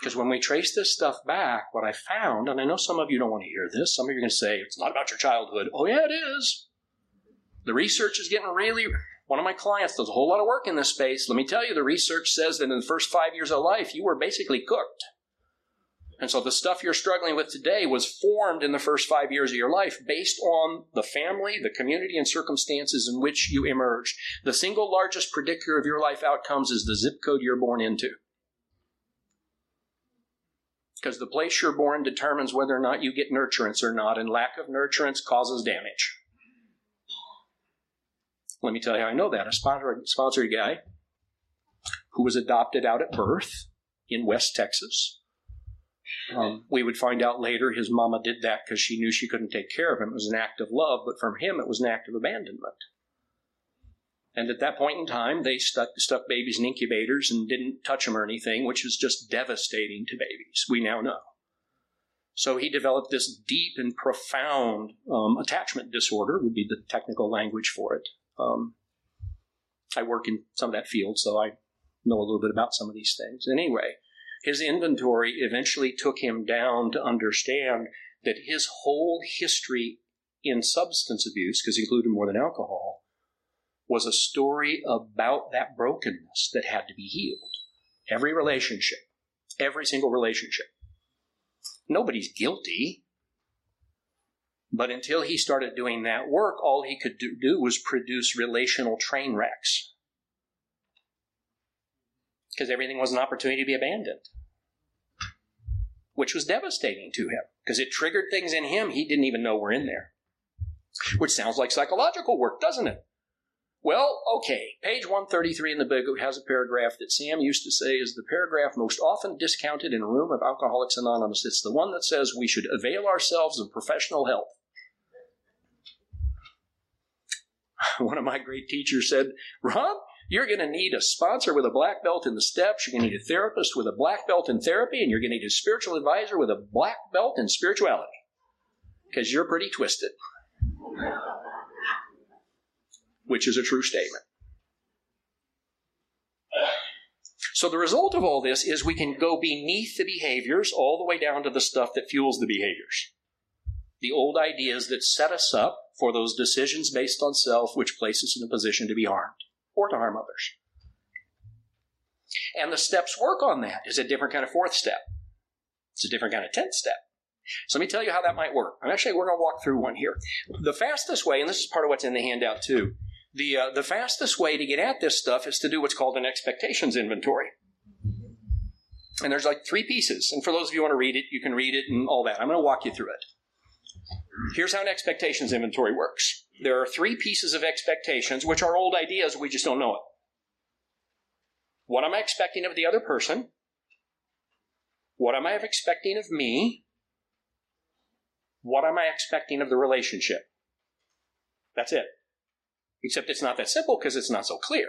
Because when we trace this stuff back, what I found, and I know some of you don't want to hear this, some of you are going to say, it's not about your childhood. Oh, yeah, it is. The research is getting really. One of my clients does a whole lot of work in this space. Let me tell you, the research says that in the first five years of life, you were basically cooked. And so the stuff you're struggling with today was formed in the first five years of your life based on the family, the community, and circumstances in which you emerged. The single largest predictor of your life outcomes is the zip code you're born into. Because the place you're born determines whether or not you get nurturance or not, and lack of nurturance causes damage. Let me tell you I know that. A sponsored guy who was adopted out at birth in West Texas um, we would find out later his mama did that because she knew she couldn't take care of him. It was an act of love, but from him it was an act of abandonment. And at that point in time, they stuck, stuck babies in incubators and didn't touch them or anything, which was just devastating to babies. We now know. So he developed this deep and profound um, attachment disorder, would be the technical language for it. Um, I work in some of that field, so I know a little bit about some of these things. Anyway, his inventory eventually took him down to understand that his whole history in substance abuse, because he included more than alcohol, was a story about that brokenness that had to be healed. Every relationship, every single relationship. Nobody's guilty. But until he started doing that work, all he could do, do was produce relational train wrecks because everything was an opportunity to be abandoned, which was devastating to him because it triggered things in him he didn't even know were in there. Which sounds like psychological work, doesn't it? Well, okay, page 133 in the book has a paragraph that Sam used to say is the paragraph most often discounted in a room of Alcoholics Anonymous. It's the one that says we should avail ourselves of professional help. One of my great teachers said, Rob, you're going to need a sponsor with a black belt in the steps. You're going to need a therapist with a black belt in therapy, and you're going to need a spiritual advisor with a black belt in spirituality because you're pretty twisted, which is a true statement. So the result of all this is we can go beneath the behaviors all the way down to the stuff that fuels the behaviors. The old ideas that set us up for those decisions based on self, which place us in a position to be harmed or to harm others. And the steps work on that. Is a different kind of fourth step. It's a different kind of tenth step. So let me tell you how that might work. I'm actually we're going to walk through one here. The fastest way, and this is part of what's in the handout too. The uh, the fastest way to get at this stuff is to do what's called an expectations inventory. And there's like three pieces. And for those of you who want to read it, you can read it and all that. I'm going to walk you through it. Here's how an expectations inventory works. There are three pieces of expectations, which are old ideas, we just don't know it. What am I expecting of the other person? What am I expecting of me? What am I expecting of the relationship? That's it. Except it's not that simple because it's not so clear.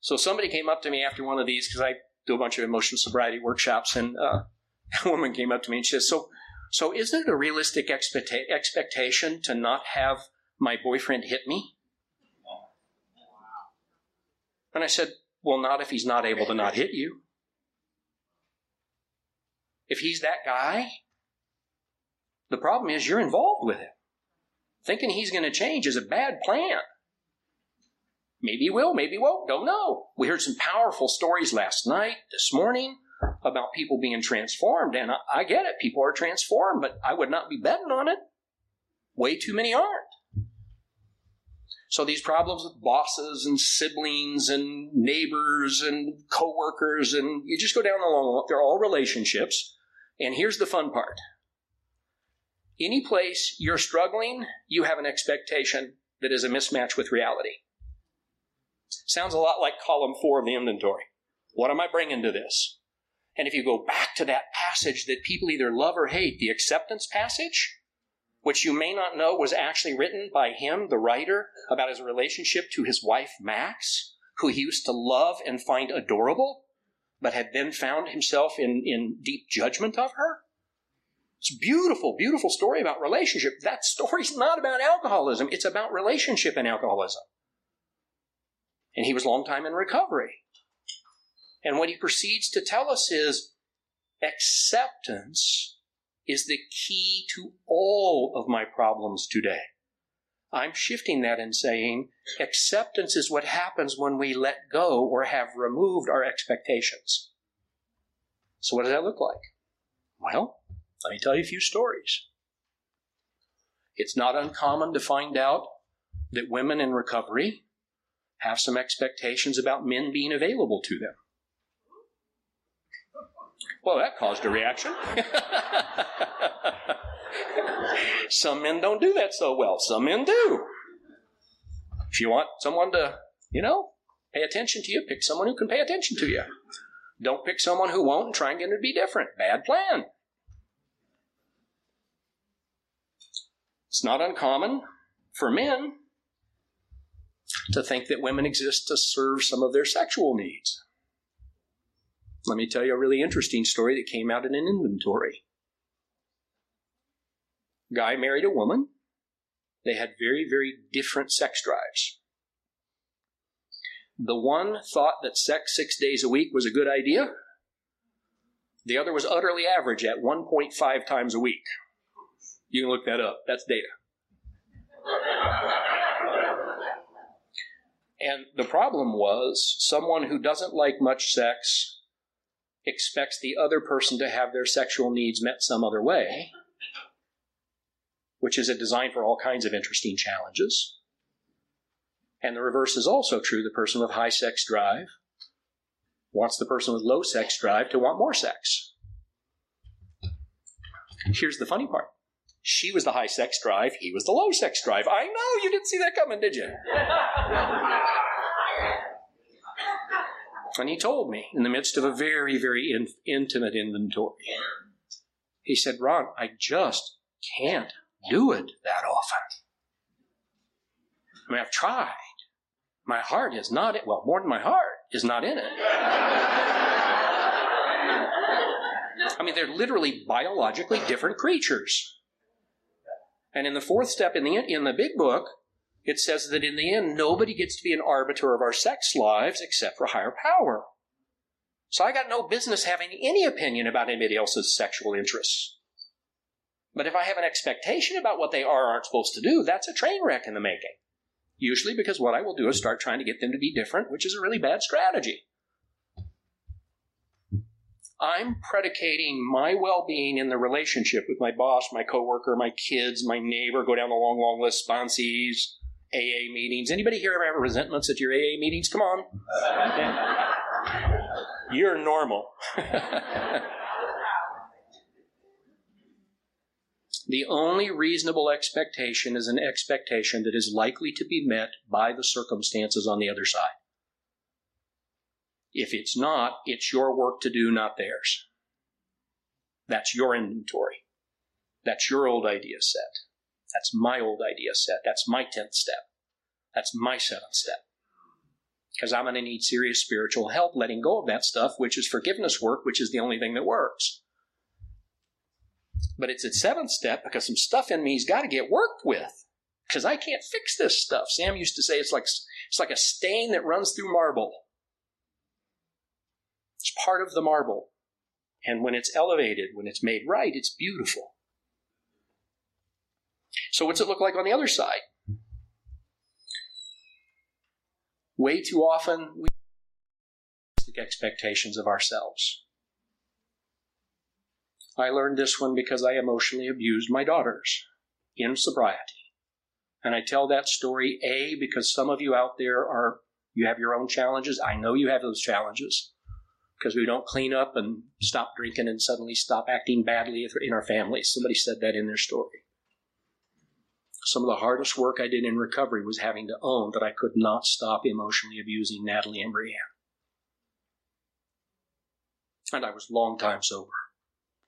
So somebody came up to me after one of these because I do a bunch of emotional sobriety workshops, and uh, a woman came up to me and she says, "So, so isn't it a realistic expecta- expectation to not have my boyfriend hit me?" And I said, "Well, not if he's not able to not hit you. If he's that guy, the problem is you're involved with him. Thinking he's going to change is a bad plan." Maybe he will, maybe he won't, don't know. We heard some powerful stories last night, this morning, about people being transformed, and I, I get it, people are transformed, but I would not be betting on it. Way too many aren't. So these problems with bosses and siblings and neighbors and coworkers, and you just go down the long, they're all relationships. And here's the fun part. Any place you're struggling, you have an expectation that is a mismatch with reality. Sounds a lot like column four of the inventory. What am I bringing to this? And if you go back to that passage that people either love or hate, the acceptance passage, which you may not know was actually written by him, the writer, about his relationship to his wife, Max, who he used to love and find adorable, but had then found himself in, in deep judgment of her. It's a beautiful, beautiful story about relationship. That story's not about alcoholism. It's about relationship and alcoholism. And he was a long time in recovery. And what he proceeds to tell us is acceptance is the key to all of my problems today. I'm shifting that and saying acceptance is what happens when we let go or have removed our expectations. So, what does that look like? Well, let me tell you a few stories. It's not uncommon to find out that women in recovery have some expectations about men being available to them. Well, that caused a reaction. Some men don't do that so well. Some men do. If you want someone to, you know, pay attention to you, pick someone who can pay attention to you. Don't pick someone who won't and try and get them to be different. Bad plan. It's not uncommon for men to think that women exist to serve some of their sexual needs. Let me tell you a really interesting story that came out in an inventory. Guy married a woman. They had very, very different sex drives. The one thought that sex six days a week was a good idea. The other was utterly average at 1.5 times a week. You can look that up. That's data. And the problem was someone who doesn't like much sex expects the other person to have their sexual needs met some other way, which is a design for all kinds of interesting challenges. And the reverse is also true. The person with high sex drive wants the person with low sex drive to want more sex. Here's the funny part. She was the high sex drive, he was the low sex drive. I know, you didn't see that coming, did you? And he told me in the midst of a very, very in- intimate inventory. He said, Ron, I just can't do it that often. I mean, I've tried. My heart is not, it. well, more than my heart is not in it. I mean, they're literally biologically different creatures. And in the fourth step in the, in the big book, it says that in the end, nobody gets to be an arbiter of our sex lives except for higher power. So I got no business having any opinion about anybody else's sexual interests. But if I have an expectation about what they are or aren't supposed to do, that's a train wreck in the making. Usually because what I will do is start trying to get them to be different, which is a really bad strategy. I'm predicating my well being in the relationship with my boss, my coworker, my kids, my neighbor, go down the long, long list, sponsees, AA meetings. Anybody here ever have resentments at your AA meetings? Come on. You're normal. the only reasonable expectation is an expectation that is likely to be met by the circumstances on the other side. If it's not, it's your work to do, not theirs. That's your inventory. That's your old idea set. That's my old idea set. That's my 10th step. That's my seventh step. Because I'm going to need serious spiritual help letting go of that stuff, which is forgiveness work, which is the only thing that works. But it's at seventh step because some stuff in me's got to get worked with. Because I can't fix this stuff. Sam used to say it's like it's like a stain that runs through marble. It's part of the marble. And when it's elevated, when it's made right, it's beautiful. So, what's it look like on the other side? Way too often, we have expectations of ourselves. I learned this one because I emotionally abused my daughters in sobriety. And I tell that story, A, because some of you out there are, you have your own challenges. I know you have those challenges because we don't clean up and stop drinking and suddenly stop acting badly in our families. Somebody said that in their story. Some of the hardest work I did in recovery was having to own that I could not stop emotionally abusing Natalie and Brianne. And I was long time sober,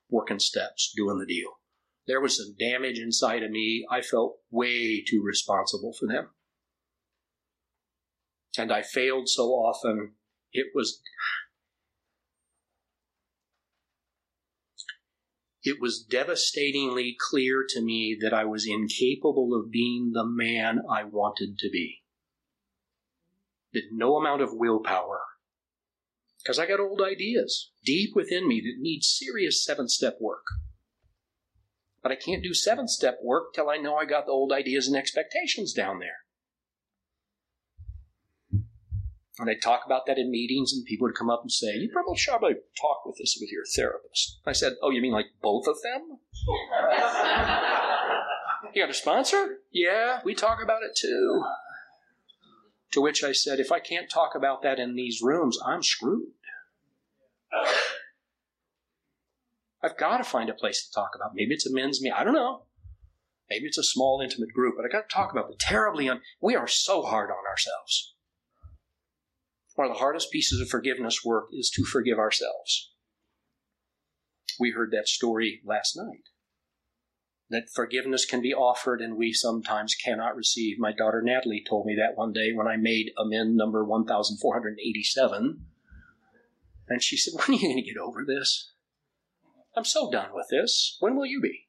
working steps, doing the deal. There was some damage inside of me. I felt way too responsible for them. And I failed so often, it was it was devastatingly clear to me that I was incapable of being the man I wanted to be. That no amount of willpower, because I got old ideas deep within me that need serious seven step work. But I can't do seven step work till I know I got the old ideas and expectations down there. And I'd talk about that in meetings, and people would come up and say, You probably should probably talk with this with your therapist. I said, Oh, you mean like both of them? you got a sponsor? Yeah, we talk about it too. To which I said, If I can't talk about that in these rooms, I'm screwed. I've got to find a place to talk about. Maybe it's a men's meeting. I don't know. Maybe it's a small, intimate group, but I got to talk about the terribly. Un- we are so hard on ourselves. One of the hardest pieces of forgiveness work is to forgive ourselves. We heard that story last night. That forgiveness can be offered and we sometimes cannot receive. My daughter Natalie told me that one day when I made amend number 1487. And she said, When are you going to get over this? I'm so done with this. When will you be?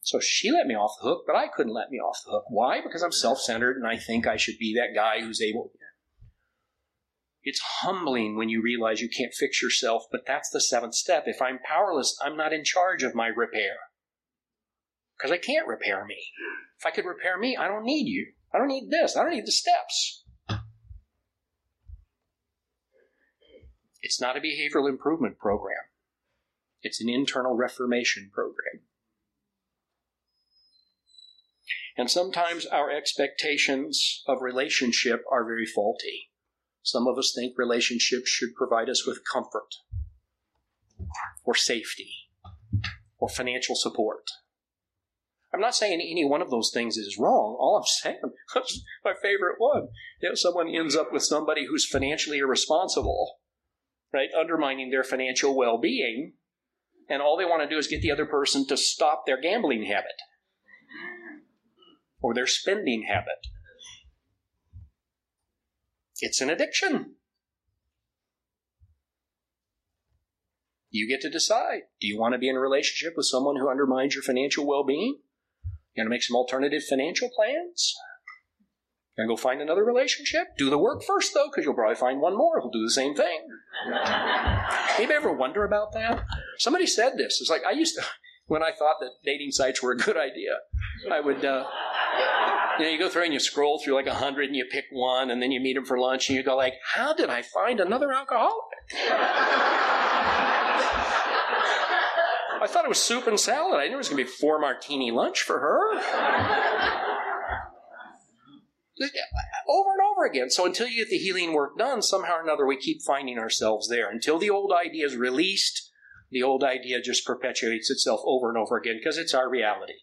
So she let me off the hook, but I couldn't let me off the hook. Why? Because I'm self centered and I think I should be that guy who's able. It's humbling when you realize you can't fix yourself, but that's the seventh step. If I'm powerless, I'm not in charge of my repair. Because I can't repair me. If I could repair me, I don't need you. I don't need this. I don't need the steps. It's not a behavioral improvement program. It's an internal reformation program. And sometimes our expectations of relationship are very faulty. Some of us think relationships should provide us with comfort or safety or financial support. I'm not saying any one of those things is wrong. All I'm saying, my favorite one, if someone ends up with somebody who's financially irresponsible, right, undermining their financial well being, and all they want to do is get the other person to stop their gambling habit or their spending habit it's an addiction. You get to decide. Do you want to be in a relationship with someone who undermines your financial well being? You going to make some alternative financial plans? You Gonna go find another relationship? Do the work first, though, because you'll probably find one more who'll do the same thing. Anybody ever wonder about that? Somebody said this. It's like I used to, when I thought that dating sites were a good idea, I would. Uh, you know, you go through and you scroll through like a hundred and you pick one and then you meet them for lunch and you go like, how did I find another alcoholic? I thought it was soup and salad. I knew it was going to be four martini lunch for her. over and over again. So until you get the healing work done, somehow or another, we keep finding ourselves there. Until the old idea is released, the old idea just perpetuates itself over and over again because it's our reality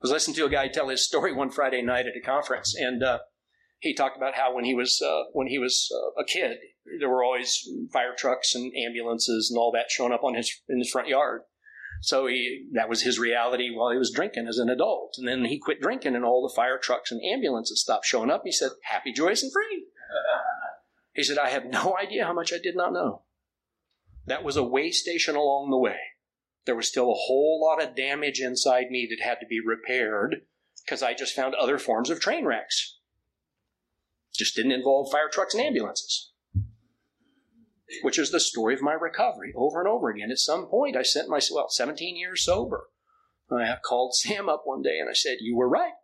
was listening to a guy tell his story one Friday night at a conference, and uh, he talked about how when he was uh, when he was uh, a kid, there were always fire trucks and ambulances and all that showing up on his in his front yard. So he that was his reality while he was drinking as an adult, and then he quit drinking, and all the fire trucks and ambulances stopped showing up. He said, "Happy, joyous, and free." He said, I have no idea how much I did not know. That was a way station along the way. There was still a whole lot of damage inside me that had to be repaired because I just found other forms of train wrecks. Just didn't involve fire trucks and ambulances. Which is the story of my recovery over and over again. At some point, I sent myself, well, 17 years sober. I called Sam up one day and I said, You were right.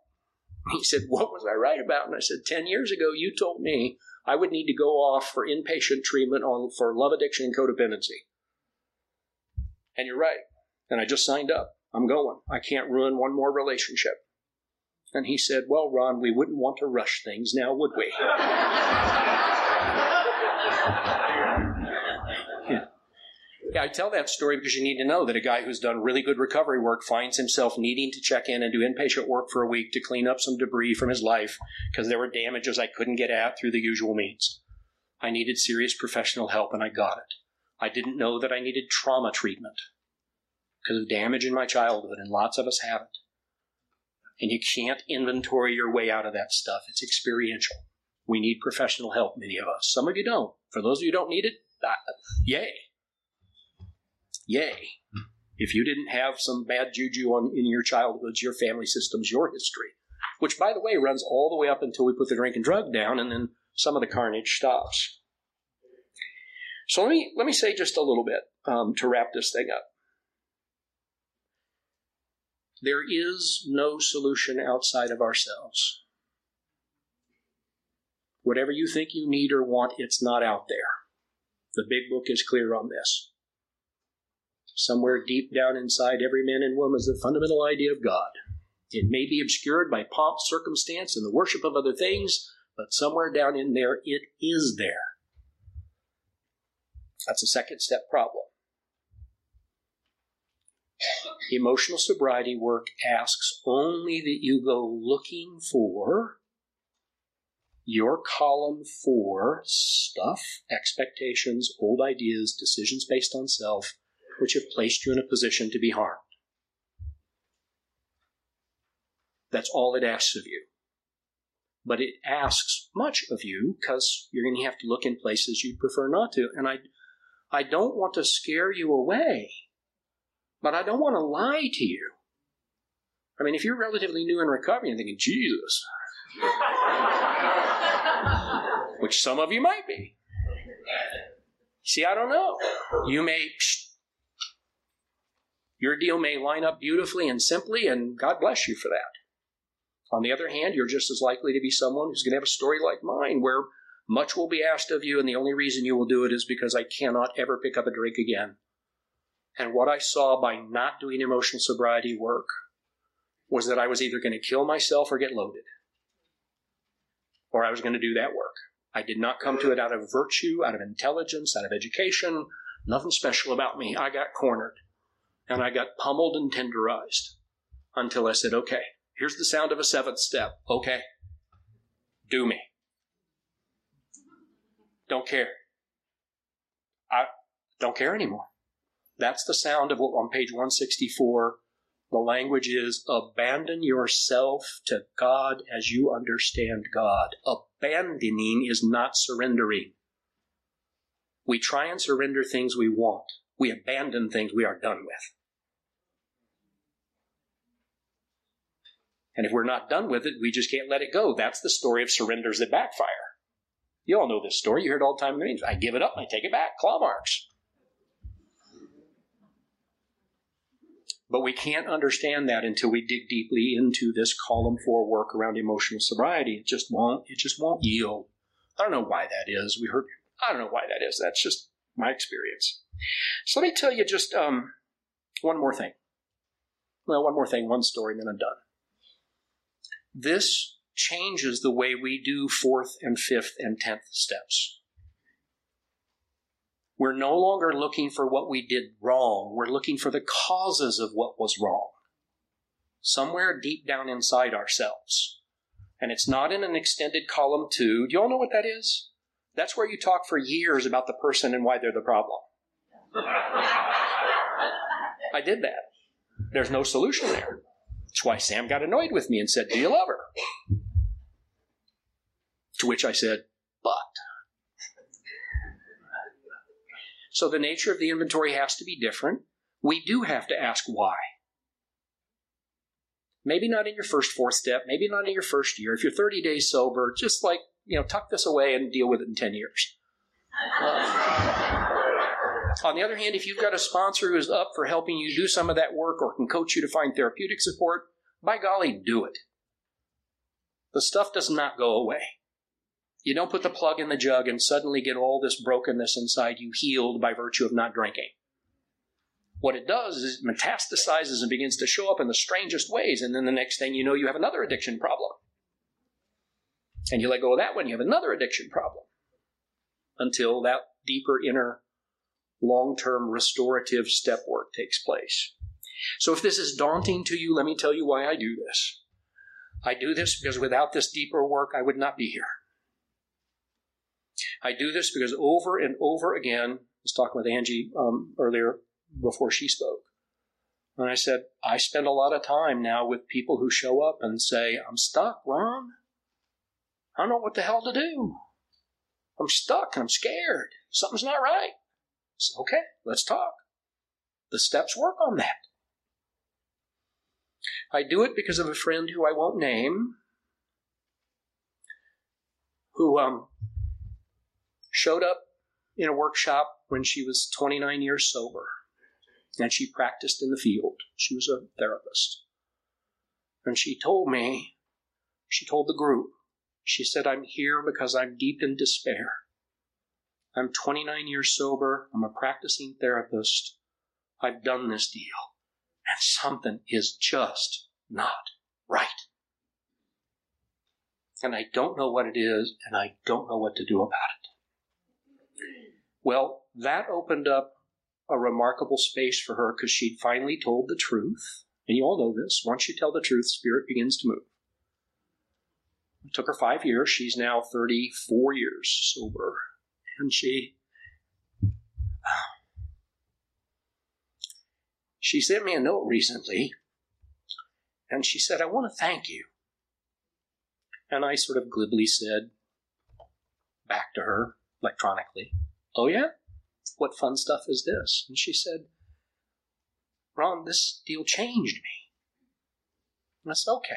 He said, What was I right about? And I said, 10 years ago, you told me I would need to go off for inpatient treatment on, for love addiction and codependency. And you're right. And I just signed up. I'm going. I can't ruin one more relationship. And he said, Well, Ron, we wouldn't want to rush things now, would we? Yeah, I tell that story because you need to know that a guy who's done really good recovery work finds himself needing to check in and do inpatient work for a week to clean up some debris from his life because there were damages I couldn't get at through the usual means. I needed serious professional help and I got it. I didn't know that I needed trauma treatment because of damage in my childhood, and lots of us haven't. And you can't inventory your way out of that stuff. It's experiential. We need professional help, many of us. Some of you don't. For those of you who don't need it, uh, yay. Yay. If you didn't have some bad juju on, in your childhoods, your family systems, your history, which, by the way, runs all the way up until we put the drink and drug down, and then some of the carnage stops. So let me let me say just a little bit um, to wrap this thing up. There is no solution outside of ourselves. Whatever you think you need or want, it's not out there. The big book is clear on this. Somewhere deep down inside every man and woman is the fundamental idea of God. It may be obscured by pomp, circumstance, and the worship of other things, but somewhere down in there, it is there. That's a second step problem. Emotional sobriety work asks only that you go looking for your column four stuff, expectations, old ideas, decisions based on self which have placed you in a position to be harmed. That's all it asks of you. But it asks much of you because you're going to have to look in places you'd prefer not to. And I, I don't want to scare you away, but I don't want to lie to you. I mean, if you're relatively new in recovery and thinking, Jesus, which some of you might be. See, I don't know. You may your deal may line up beautifully and simply, and God bless you for that. On the other hand, you're just as likely to be someone who's going to have a story like mine where much will be asked of you, and the only reason you will do it is because I cannot ever pick up a drink again. And what I saw by not doing emotional sobriety work was that I was either going to kill myself or get loaded, or I was going to do that work. I did not come to it out of virtue, out of intelligence, out of education, nothing special about me. I got cornered and I got pummeled and tenderized until I said, okay, here's the sound of a seventh step. Okay, do me. Don't care. I don't care anymore. That's the sound of what on page 164 the language is abandon yourself to God as you understand God. Abandoning is not surrendering. We try and surrender things we want. We abandon things we are done with. And if we're not done with it, we just can't let it go. That's the story of surrenders that backfire. You all know this story. You heard all the time. I give it up. I take it back. Claw marks. But we can't understand that until we dig deeply into this column four work around emotional sobriety. It just won't. It just won't yield. I don't know why that is. We heard. I don't know why that is. That's just my experience. So let me tell you just um, one more thing. Well, one more thing, one story, and then I'm done. This changes the way we do fourth and fifth and tenth steps. We're no longer looking for what we did wrong. We're looking for the causes of what was wrong. Somewhere deep down inside ourselves. And it's not in an extended column two. Do you all know what that is? That's where you talk for years about the person and why they're the problem. I did that. There's no solution there. That's why Sam got annoyed with me and said, Do you love her? To which I said, but. So the nature of the inventory has to be different. We do have to ask why. Maybe not in your first fourth step, maybe not in your first year. If you're 30 days sober, just like, you know, tuck this away and deal with it in 10 years. On the other hand, if you've got a sponsor who's up for helping you do some of that work or can coach you to find therapeutic support, by golly, do it. The stuff does not go away. You don't put the plug in the jug and suddenly get all this brokenness inside you healed by virtue of not drinking. What it does is it metastasizes and begins to show up in the strangest ways, and then the next thing you know, you have another addiction problem. And you let go of that one, you have another addiction problem. Until that deeper inner long term restorative step work takes place. So if this is daunting to you, let me tell you why I do this. I do this because without this deeper work, I would not be here. I do this because over and over again, I was talking with Angie um, earlier before she spoke. And I said, I spend a lot of time now with people who show up and say, I'm stuck, Ron. I don't know what the hell to do. I'm stuck I'm scared. Something's not right. So, okay, let's talk. The steps work on that. I do it because of a friend who I won't name, who um, showed up in a workshop when she was 29 years sober, and she practiced in the field. She was a therapist. And she told me, she told the group, she said, I'm here because I'm deep in despair. I'm 29 years sober. I'm a practicing therapist. I've done this deal. And something is just not right. And I don't know what it is, and I don't know what to do about it. Well, that opened up a remarkable space for her because she'd finally told the truth. And you all know this. Once you tell the truth, spirit begins to move. It took her five years. She's now 34 years sober and she she sent me a note recently and she said i want to thank you and i sort of glibly said back to her electronically oh yeah? What fun stuff is this? And she said ron this deal changed me. And i said okay.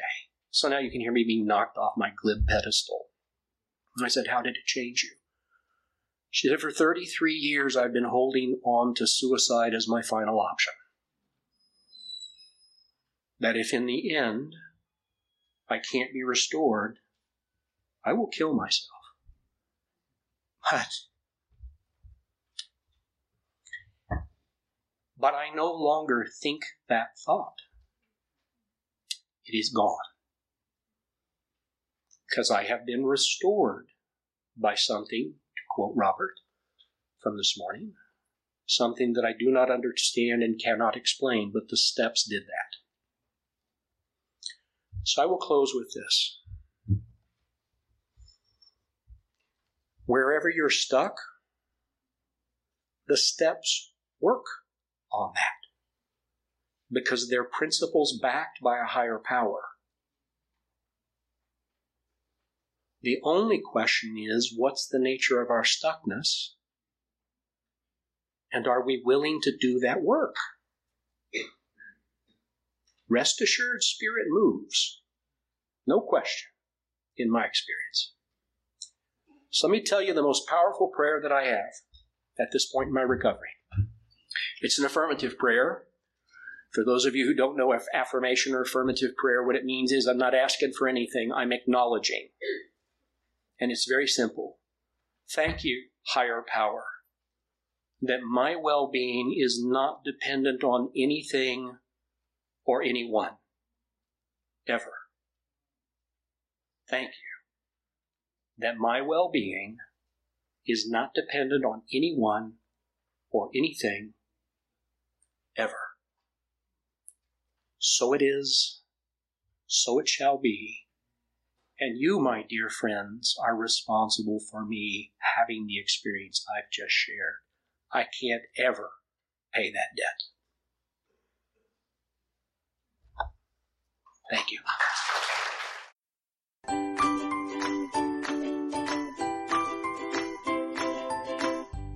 So now you can hear me being knocked off my glib pedestal. And i said how did it change you? She said, For 33 years, I've been holding on to suicide as my final option. That if in the end I can't be restored, I will kill myself. But, but I no longer think that thought. It is gone. Because I have been restored by something to quote Robert from this morning, something that I do not understand and cannot explain, but the steps did that. So I will close with this. Wherever you're stuck, the steps work on that because they're principles backed by a higher power. The only question is what's the nature of our stuckness? And are we willing to do that work? Rest assured, Spirit moves. No question, in my experience. So let me tell you the most powerful prayer that I have at this point in my recovery. It's an affirmative prayer. For those of you who don't know affirmation or affirmative prayer, what it means is I'm not asking for anything, I'm acknowledging. And it's very simple. Thank you, higher power, that my well being is not dependent on anything or anyone. Ever. Thank you that my well being is not dependent on anyone or anything ever. So it is, so it shall be and you, my dear friends, are responsible for me having the experience I've just shared. I can't ever pay that debt. Thank you.